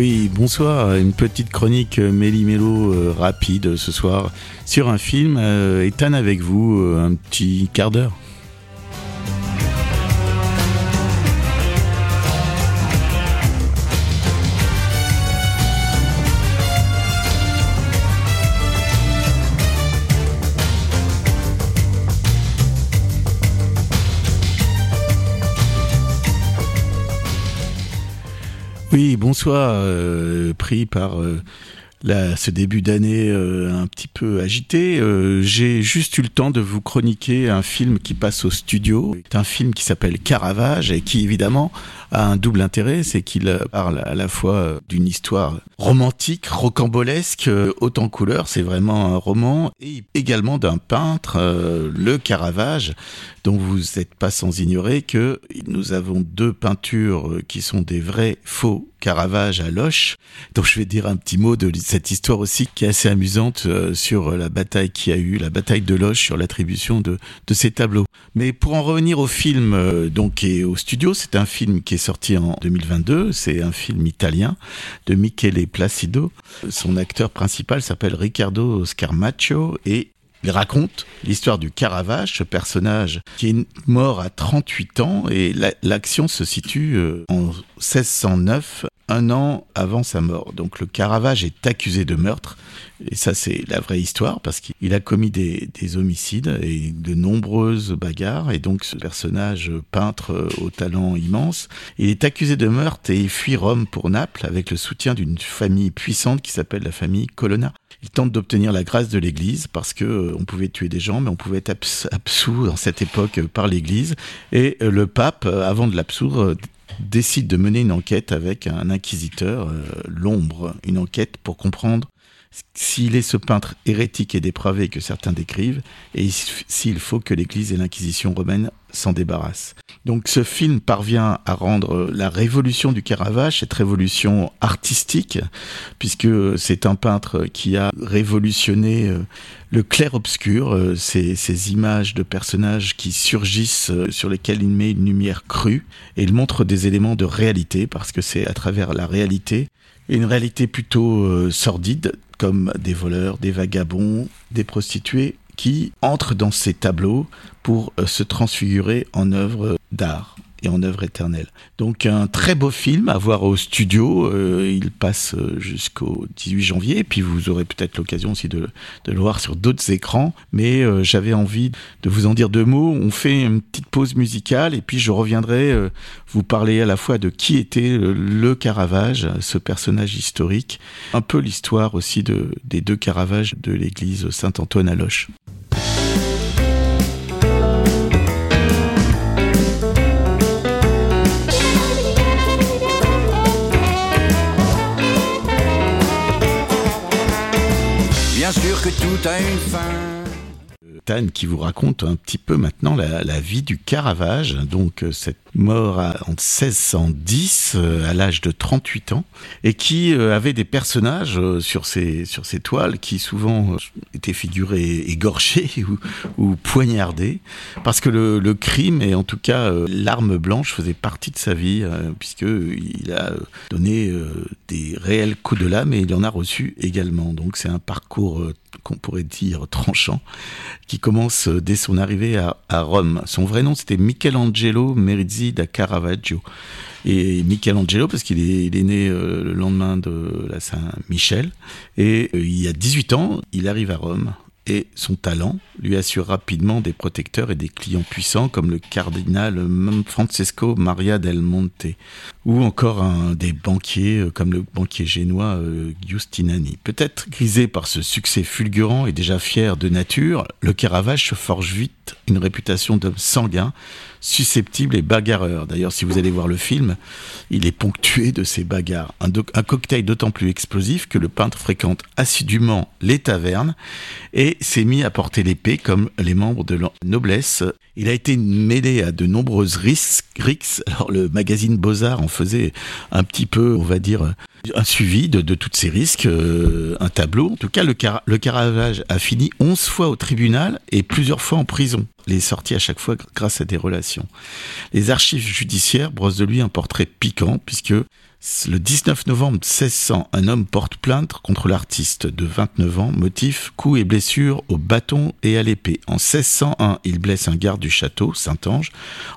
Oui, bonsoir. Une petite chronique méli-mélo euh, rapide ce soir sur un film. Euh, Ethan avec vous, euh, un petit quart d'heure. Oui, bonsoir. euh, pris par euh, la- ce début d'année euh, un petit peu agité, euh, j'ai juste eu le temps de vous chroniquer un film qui passe au studio. C'est un film qui s'appelle Caravage et qui évidemment a un double intérêt, c'est qu'il parle à la fois euh, d'une histoire romantique, rocambolesque, haute en couleur, c'est vraiment un roman, et également d'un peintre, le Caravage, dont vous n'êtes pas sans ignorer que nous avons deux peintures qui sont des vrais faux Caravage à Loche. Donc je vais dire un petit mot de cette histoire aussi qui est assez amusante euh, sur la bataille qui a eu, la bataille de Loche sur l'attribution de, de ces tableaux. Mais pour en revenir au film euh, donc et au studio, c'est un film qui est sorti en 2022, c'est un film italien de Michele Placido. Son acteur principal s'appelle Riccardo Scarmaccio et il raconte l'histoire du Caravage, ce personnage qui est mort à 38 ans et la- l'action se situe euh, en 1609, un an avant sa mort. Donc le Caravage est accusé de meurtre et ça c'est la vraie histoire parce qu'il a commis des, des homicides et de nombreuses bagarres et donc ce personnage peintre euh, au talent immense, il est accusé de meurtre et il fuit Rome pour Naples avec le soutien d'une famille puissante qui s'appelle la famille Colonna. Il tente d'obtenir la grâce de l'Église parce que euh, on pouvait tuer des gens, mais on pouvait être abs- absous dans cette époque euh, par l'Église. Et euh, le pape, avant de l'absoudre, décide de mener une enquête avec un inquisiteur, l'ombre, une enquête pour comprendre s'il est ce peintre hérétique et dépravé que certains décrivent, et s'il faut que l'Église et l'Inquisition romaine s'en débarrassent. Donc ce film parvient à rendre la révolution du Caravage, cette révolution artistique, puisque c'est un peintre qui a révolutionné euh, le clair-obscur, euh, ces, ces images de personnages qui surgissent, euh, sur lesquels il met une lumière crue, et il montre des éléments de réalité, parce que c'est à travers la réalité, une réalité plutôt sordide, comme des voleurs, des vagabonds, des prostituées, qui entrent dans ces tableaux pour euh, se transfigurer en œuvres d'art et en œuvre éternelle. Donc un très beau film à voir au studio, euh, il passe euh, jusqu'au 18 janvier, et puis vous aurez peut-être l'occasion aussi de, le voir sur d'autres écrans, mais euh, j'avais envie de vous en dire deux mots. On fait une petite pause musicale, et puis je reviendrai vous parler à la fois de qui était le, Caravage, ce personnage historique, un peu l'histoire aussi de, des deux Caravages de l'église Saint-Antoine à Loche. Que tout a une fin. Tan qui vous raconte un petit peu maintenant la, la vie du Caravage, donc euh, cette mort en 1610 euh, à l'âge de 38 ans et qui euh, avait des personnages euh, sur ses sur ses toiles qui souvent étaient figurés égorgés ou, poignardés parce que le, crime et en tout cas l'arme blanche faisait partie de sa vie euh, puisque il a donné des réels coups de lame et il en a reçu également donc c'est un parcours qu'on pourrait dire tranchant qui commence dès son arrivée à, à Rome. Son vrai nom, c'était Michelangelo Merisi da Caravaggio. Et Michelangelo, parce qu'il est, né euh, le lendemain de la Saint-Michel. Et euh, il y a 18 ans, il arrive à Rome. Et son talent lui assure rapidement des protecteurs et des clients puissants comme le cardinal Francesco Maria del Monte ou encore des banquiers euh, comme le banquier génois Giustinani. Peut-être grisé par ce succès fulgurant et déjà fier de nature, le Caravage forge vite une réputation d'homme sanguin, susceptible et bagarreur. D'ailleurs, si vous allez voir le film, il est ponctué de ces bagarres. Un, cocktail d'autant plus explosif que le peintre fréquente assidûment les tavernes et s'est mis à porter l'épée comme les membres de la noblesse. Il a été mêlé à de nombreuses risques, rixes. Alors le magazine Beaux-Arts en faisait un petit peu, on va dire, un suivi de, de tous ces risques, euh, un tableau. En tout cas, le, le Caravage a fini 11 fois au tribunal et plusieurs fois en prison. Il est sorti à chaque fois gr- grâce à des relations. Les archives judiciaires brossent de lui un portrait piquant puisque le 19 novembre 1600, un homme porte plainte contre l'artiste de 29 ans, motif coups et blessures au bâton et à l'épée. En 1601, il blesse un garde du château, Saint-Ange.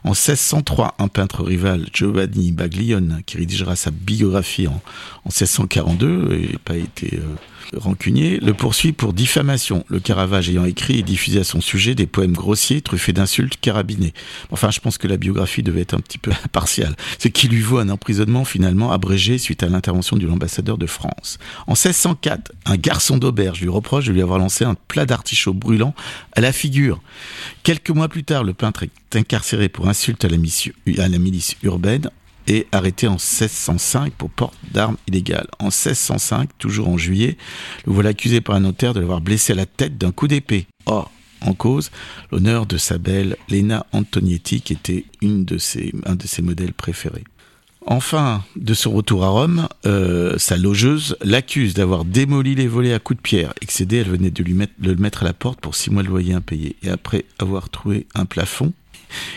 En 1603, un peintre rival, Giovanni Baglione, qui rédigera sa biographie en, en 1642, et pas été euh, rancunier, le poursuit pour diffamation, le Caravage ayant écrit et diffusé à son sujet des poèmes grossiers truffés d'insultes carabinées. Enfin, je pense que la biographie devait être un petit peu impartiale, ce qui lui vaut un emprisonnement finalement abrégé suite à l'intervention de l'ambassadeur de France. En 1604, un garçon d'auberge lui reproche de lui avoir lancé un plat d'artichaut brûlant à la figure. Quelques mois plus tard, le peintre est incarcéré pour insulte à la, mission- à la milice urbaine et arrêté en 1605 pour porte d'armes illégales. En 1605, toujours en juillet, le voilà accusé par un notaire de l'avoir blessé à la tête d'un coup d'épée. Or, en cause, l'honneur de sa belle Lena Antonietti, qui était un de ses modèles préférés. Enfin, de son retour à Rome, euh, sa logeuse l'accuse d'avoir démoli les volets à coups de pierre. Excédée, elle venait de lui de le mettre à la porte pour six mois de loyer impayé. Et après avoir trouvé un plafond,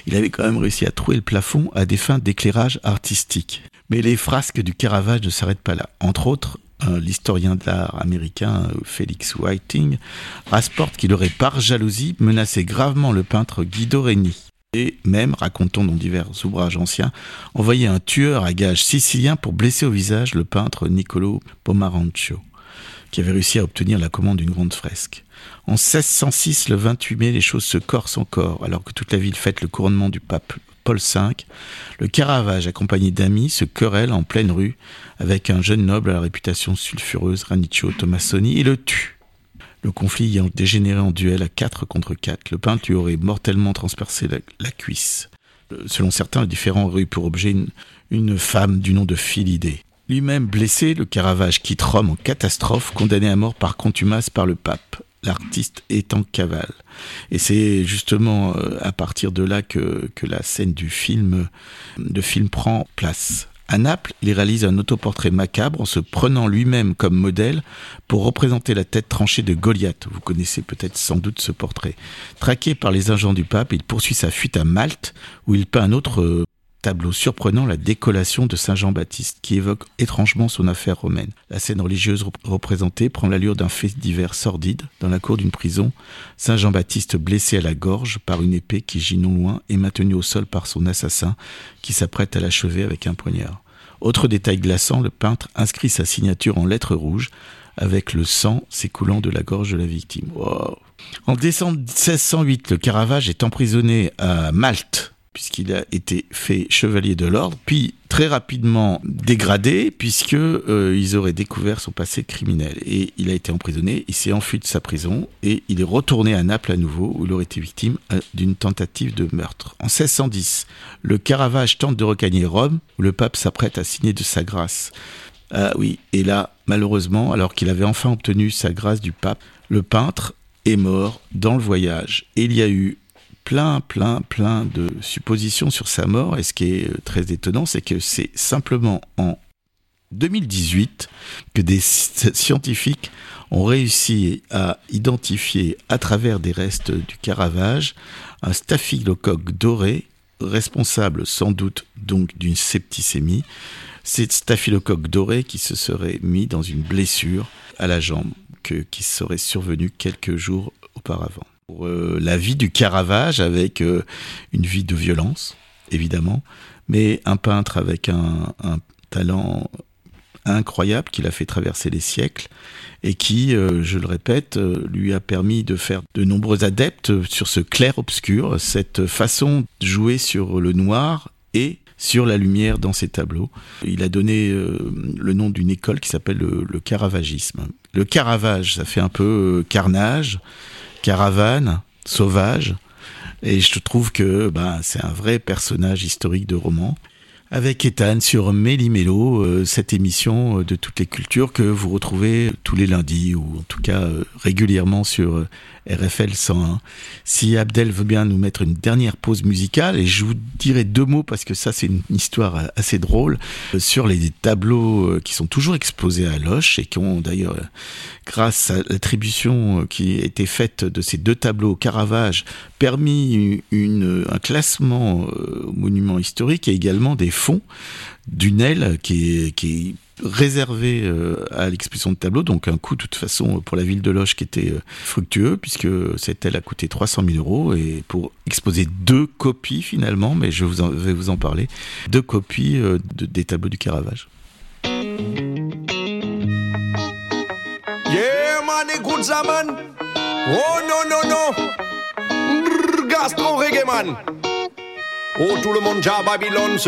il avait quand même réussi à trouver le plafond à des fins d'éclairage artistique. Mais les frasques du Caravage ne s'arrêtent pas là. Entre autres, euh, l'historien d'art américain euh, Félix Whiting rapporte qu'il aurait par jalousie menacé gravement le peintre Guido Reni. Et même, racontons dans divers ouvrages anciens, envoyé un tueur à gages sicilien pour blesser au visage le peintre Niccolo Pomarancio, qui avait réussi à obtenir la commande d'une grande fresque. En 1606, le 28 mai, les choses se corsent encore, alors que toute la ville fête le couronnement du pape Paul V. Le Caravage, accompagné d'amis, se querelle en pleine rue avec un jeune noble à la réputation sulfureuse, Raniccio Tomassoni, et le tue. Le conflit ayant dégénéré en duel à 4 contre 4, le peintre lui aurait mortellement transpercé la, cuisse. Euh, Selon certains, le différend aurait eu pour objet une, une femme du nom de Philidée. Lui-même blessé, le Caravage quitte Rome en catastrophe, condamné à mort par contumace par le pape, l'artiste étant cavale. Et c'est justement euh, à partir de là que, que la scène du film, de film prend place. À Naples, il réalise un autoportrait macabre en se prenant lui-même comme modèle pour représenter la tête tranchée de Goliath. Vous connaissez peut-être sans doute ce portrait. Traqué par les agents du pape, il poursuit sa fuite à Malte où il peint un autre euh, tableau surprenant, la décollation de Saint Jean-Baptiste, qui évoque étrangement son affaire romaine. La scène religieuse rep- représentée prend l'allure d'un fait divers sordide. Dans la cour d'une prison, Saint Jean-Baptiste blessé à la gorge par une épée qui gît non loin et maintenu au sol par son assassin, qui s'apprête à l'achever avec un poignard. Autre détail glaçant, le peintre inscrit sa signature en lettres rouges avec le sang s'écoulant de la gorge de la victime. En décembre 1608, le Caravage est emprisonné à Malte a été fait chevalier de l'ordre, puis très rapidement dégradé, puisque euh, auraient découvert son passé criminel. Et il a été emprisonné, il s'est enfui de sa prison, et il est retourné à Naples à nouveau, où il aurait été victime euh, d'une tentative de meurtre. En 1610, le Caravage tente de regagner Rome, où le pape s'apprête à signer de sa grâce. Ah oui, et là, malheureusement, alors qu'il avait enfin obtenu sa grâce du pape, le peintre est mort dans le voyage. Et il y a eu plein, plein, plein de suppositions sur sa mort. Et ce qui est euh, très étonnant, c'est que c'est simplement en 2018 que des sci- scientifiques ont réussi à identifier à travers des restes du Caravage un staphylocoque doré responsable sans doute donc d'une septicémie. C'est staphylocoque doré qui se serait mis dans une blessure à la jambe qui serait survenue quelques jours auparavant pour euh, la vie du Caravage avec euh, une vie de violence, évidemment, mais un peintre avec un, un talent incroyable qu'il a fait traverser les siècles et qui, euh, je le répète, euh, lui a permis de faire de nombreux adeptes sur ce clair-obscur, cette façon de jouer sur le noir et sur la lumière dans ses tableaux. Il a donné euh, le nom d'une école qui s'appelle le, le caravagisme. Le caravage, ça fait un peu euh, carnage, caravane, sauvage. Et je trouve que bah, c'est un vrai personnage historique de roman. avec Ethan sur Méli-Mélo, euh, cette émission euh, de toutes les cultures que vous retrouvez tous les lundis ou en tout cas euh, régulièrement sur RFL 101. Si Abdel veut bien nous mettre une dernière pause musicale, et je vous dirai deux mots parce que ça c'est une histoire assez drôle, sur les tableaux qui sont toujours exposés à Loche et qui ont d'ailleurs, grâce à l'attribution qui a été faite de ces deux tableaux au Caravage, permis un classement au monument historique et également des fonds d'une aile qui qui est réservé euh, à l'exposition de tableau, donc un coût de toute façon pour la ville de Loche qui était euh, fructueux, puisque cette aile a coûté 300 000 euros, et pour exposer deux copies finalement, mais je vous vais vous en parler, deux copies euh, de, des tableaux du Caravage. Oh Oh tout le monde à Babylone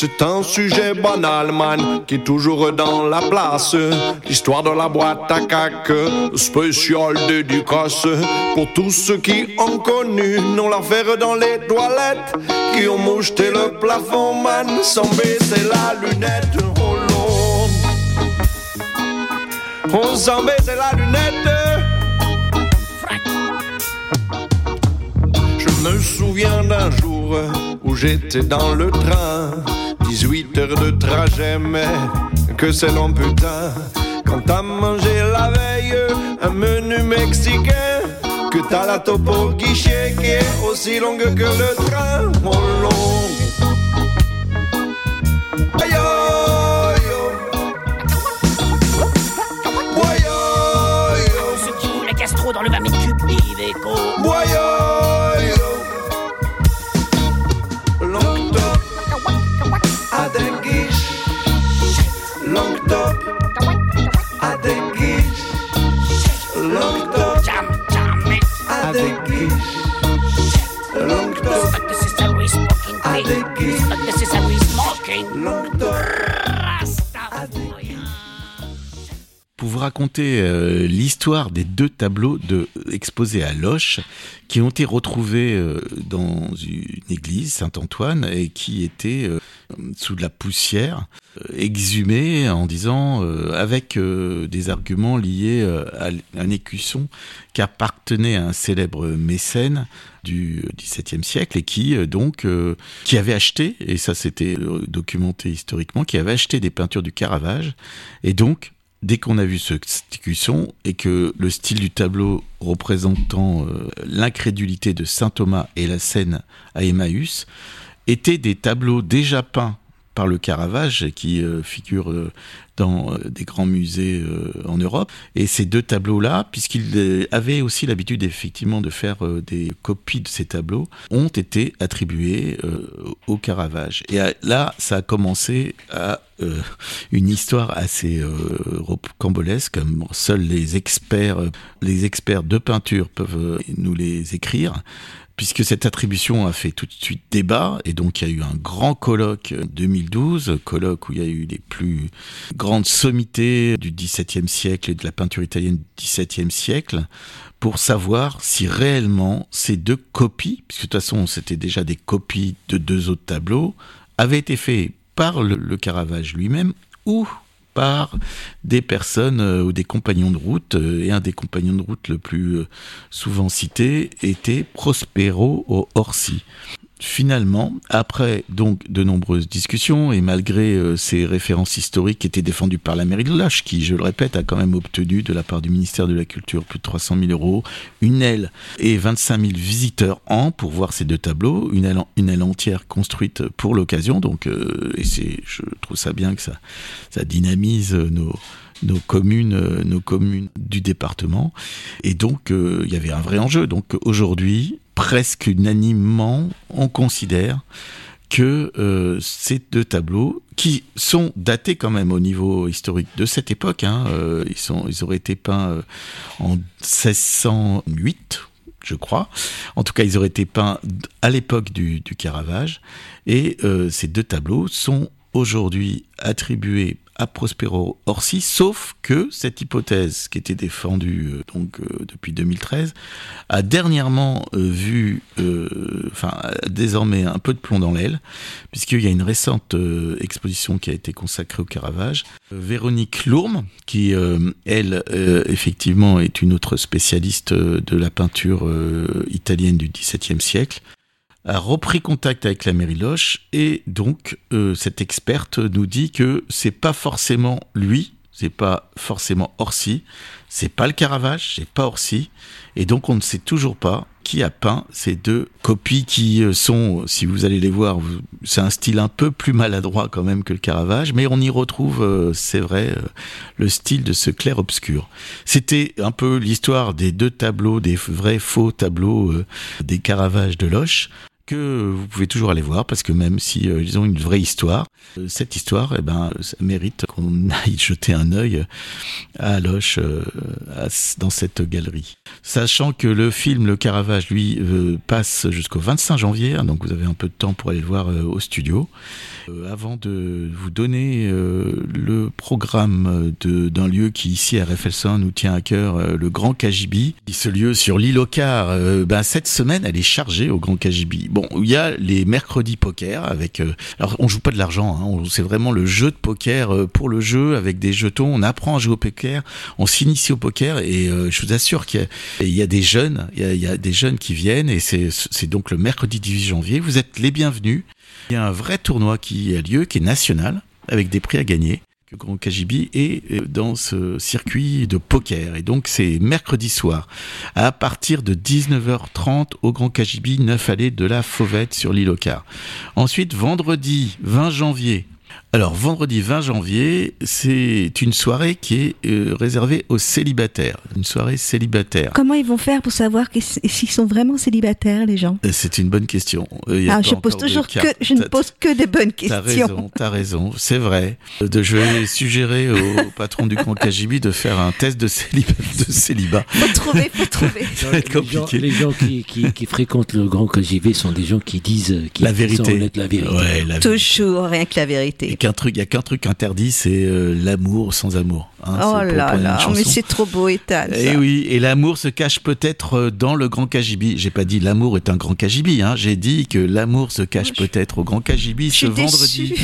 C'est un sujet banal, man, qui est toujours dans la place. L'histoire de la boîte à cac, spécial dédicace. Pour tous ceux qui ont connu nos l'affaire dans les toilettes, qui ont moucheté le plafond, man, sans baisser la lunette. Oh non. On s'en baisser la lunette. Je me souviens d'un jour où j'étais dans le train 18 heures de trajet, mais que c'est long putain. Quand t'as mangé la veille un menu mexicain, que t'as la topo guichet qui est aussi longue que le train, oh long. Raconter euh, l'histoire des deux tableaux de, exposés à Loche, qui ont été retrouvés euh, dans une église, Saint-Antoine, et qui étaient euh, sous de la poussière, exhumés en disant, avec des arguments liés à un écusson qui appartenait à un célèbre mécène du XVIIe siècle et qui donc qui avait acheté et ça c'était documenté historiquement qui avait acheté des peintures du Caravage. Et donc dès qu'on a vu ce écusson et que le style du tableau représentant euh, l'incrédulité de saint Thomas et la scène à Emmaüs étaient des tableaux déjà peints par le Caravage qui euh, figure euh, dans euh, des grands musées en Europe. Et ces deux tableaux-là, puisqu'il avait aussi l'habitude effectivement de faire des copies de ces tableaux, ont été attribués au Caravage. Et là, ça a commencé à une histoire assez rocambolesque, comme seuls les experts, les experts de peinture peuvent nous les écrire puisque cette attribution a fait tout de suite débat, et donc il y a eu un grand colloque 2012, colloque où il y a eu les plus grandes sommités du XVIIe siècle et de la peinture italienne du XVIIe siècle, pour savoir si réellement ces deux copies, puisque de toute façon c'était déjà des copies de deux autres tableaux, avaient été faits par le, Caravage lui-même ou par des personnes euh, ou des compagnons de route. Euh, et un des compagnons de route le plus euh, souvent cité était Prospero Orsi. Finalement, après donc de nombreuses discussions et malgré euh, ces références historiques qui étaient défendues par la mairie de Lâche, qui, je le répète, a quand même obtenu de la part du ministère de la Culture plus de 300 000 euros, une aile et 25 000 visiteurs an pour voir ces deux tableaux, une aile, une aile entière construite pour l'occasion. Donc, euh, et c'est, je trouve ça bien que ça, ça dynamise nos nos communes, euh, nos communes du département. Et donc, il y avait un vrai enjeu. Donc, aujourd'hui, presque unanimement, on considère que euh, ces deux tableaux, qui sont datés quand même au niveau historique de cette époque, hein, euh, ils, auraient été peints euh, en 1608, je crois. En tout cas, ils auraient été peints à l'époque du, Caravage. Et ces deux tableaux sont aujourd'hui attribué à Prospero Orsi, sauf que cette hypothèse qui était défendue euh, donc euh, depuis 2013 a dernièrement euh, vu, enfin désormais un peu de plomb dans l'aile, puisqu'il y a une récente exposition qui a été consacrée au Caravage. Véronique Lourme, qui elle effectivement est une autre spécialiste de la peinture italienne du XVIIe siècle, a repris contact avec la mairie Loche et donc euh, cette experte nous dit que c'est pas forcément lui, c'est pas forcément Orsi, c'est pas le Caravage, c'est pas Orsi et donc on ne sait toujours pas qui a peint ces deux copies qui euh, sont, si vous allez les voir, c'est un style un peu plus maladroit quand même que le Caravage, mais on y retrouve, euh, c'est vrai, le style de ce clair-obscur. C'était un peu l'histoire des deux tableaux, des vrais faux tableaux des Caravages de Loche que vous pouvez toujours aller voir parce que même si euh, ils ont une vraie histoire, euh, cette histoire, eh ben, ça mérite qu'on aille jeter un œil à Loche euh, dans cette galerie. Sachant que le film Le Caravage, lui, passe jusqu'au 25 janvier, hein, donc vous avez un peu de temps pour aller le voir au studio. Avant de vous donner le programme d'un lieu qui ici à Reffelson nous tient à cœur, le Grand Kajibi, ce lieu sur l'île Ocar, ben, cette semaine elle est chargée au Grand Kajibi. Bon, il y a les mercredis poker avec. Euh, alors, on joue pas de l'argent. Hein, c'est vraiment le jeu de poker euh, pour le jeu avec des jetons. On apprend à jouer au poker, on s'initie au poker et euh, je vous assure qu'il y, a des jeunes, il y a, des jeunes qui viennent et c'est donc le mercredi 18 janvier. Vous êtes les bienvenus. Il y a un vrai tournoi qui a lieu, qui est national, avec des prix à gagner que Grand Kajibi est euh, dans ce circuit de poker. Et donc c'est mercredi soir à partir de 19h30 au Grand Kajibi, 9 allées de la Fauvette sur l'île Ocar. Ensuite, vendredi 20 janvier, alors, vendredi 20 janvier, c'est une soirée qui est euh, réservée aux célibataires. Une soirée célibataire. Comment ils vont faire pour savoir s'ils sont vraiment célibataires, les gens? Euh, C'est une bonne question. Euh, ah, je, pose toujours que, je ne pose que des bonnes questions. T'as raison, t'as raison, c'est vrai. De, je vais suggérer au patron du Grand KGB de faire un test de célibat. De célibat. Faut trouver, faut trouver. Ça va être compliqué. Les gens, qui, qui, qui, fréquentent le Grand KGB sont des gens qui disent qui la vérité. la vérité. Ouais, la Toujours, rien que la vérité qu'un truc, il y a qu'un truc interdit, c'est euh, l'amour sans amour. Hein, oh là là, mais c'est trop beau, Ethan. Et eh oui, et l'amour se cache peut-être euh, dans le grand Kajibi. J'ai pas dit l'amour est un grand Kajibi, hein. j'ai dit que l'amour se cache peut-être au grand Kajibi ce vendredi.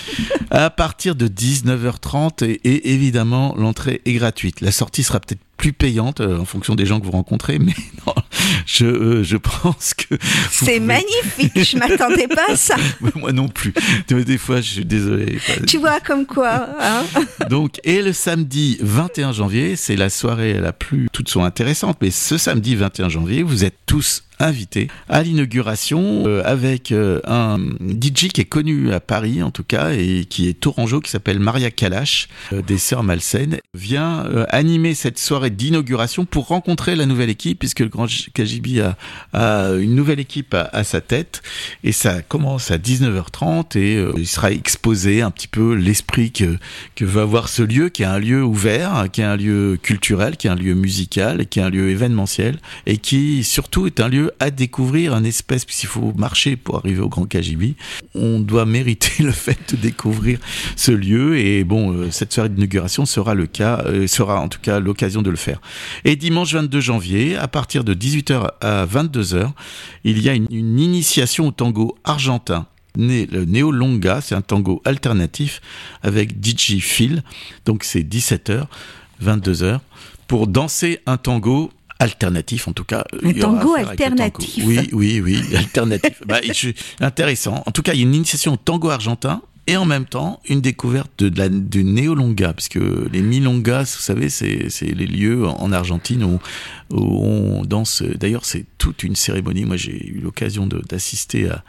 à partir de 19h30 et évidemment l'entrée est gratuite. La sortie sera peut-être plus payante euh, en fonction des gens que vous rencontrez, mais non, je, euh, je pense que... C'est magnifique, je m'attendais pas à ça. Moi non plus. Des fois, je suis désolé. Tu vois comme quoi. Hein Donc, et le samedi 21 janvier, c'est la soirée la plus... Toutes sont intéressantes, mais ce samedi 21 janvier, vous êtes tous invité à l'inauguration euh, avec euh, un DJ qui est connu à Paris en tout cas et qui est tourangeau qui s'appelle Maria Kalash euh, des Sœurs Malsaines vient animer cette soirée d'inauguration pour rencontrer la nouvelle équipe puisque le Grand KGB a, une nouvelle équipe à, sa tête et ça commence à 19h30 et il sera exposé un petit peu l'esprit que, que va avoir ce lieu qui est un lieu ouvert, qui est un lieu culturel, qui est un lieu musical, qui est un lieu événementiel et qui surtout est un lieu à découvrir un espèce, puisqu'il faut marcher pour arriver au Grand Kajibi. On doit mériter le fait de découvrir ce lieu et bon, euh, cette soirée d'inauguration sera le cas, euh, sera en tout cas l'occasion de le faire. Et dimanche 22 janvier, à partir de 18h à 22h, il y a une, initiation au tango argentin le Neo Longa, c'est un tango alternatif avec DJ Phil. Donc c'est 17h, 22h pour danser un tango alternatif en tout cas. Un tango alternatif. Oui, oui, oui, alternatif. bah, intéressant. En tout cas, il y a une initiation au tango argentin et en même temps une découverte de, la, du néolonga, puisque les milongas, vous savez, c'est les lieux en Argentine où, où on danse. D'ailleurs, c'est toute une cérémonie. Moi, j'ai eu l'occasion d'assister à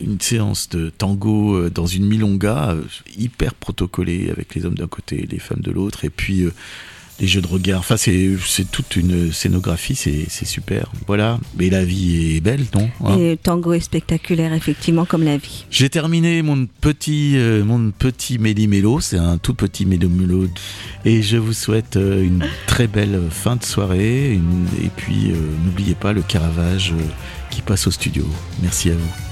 une séance de tango euh, dans une milonga, euh, hyper protocolée, avec les hommes d'un côté et les femmes de l'autre, et puis euh, les jeux de regard. Enfin, c'est toute une scénographie, c'est super. Voilà. Mais la vie est belle, non hein Et le tango est spectaculaire, effectivement, comme la vie. J'ai terminé mon petit, euh, mon petit méli-mélo. C'est un tout petit mélo-mélo. Et je vous souhaite euh, une très belle fin de soirée. et puis, euh, n'oubliez pas le Caravage qui passe au studio. Merci à vous.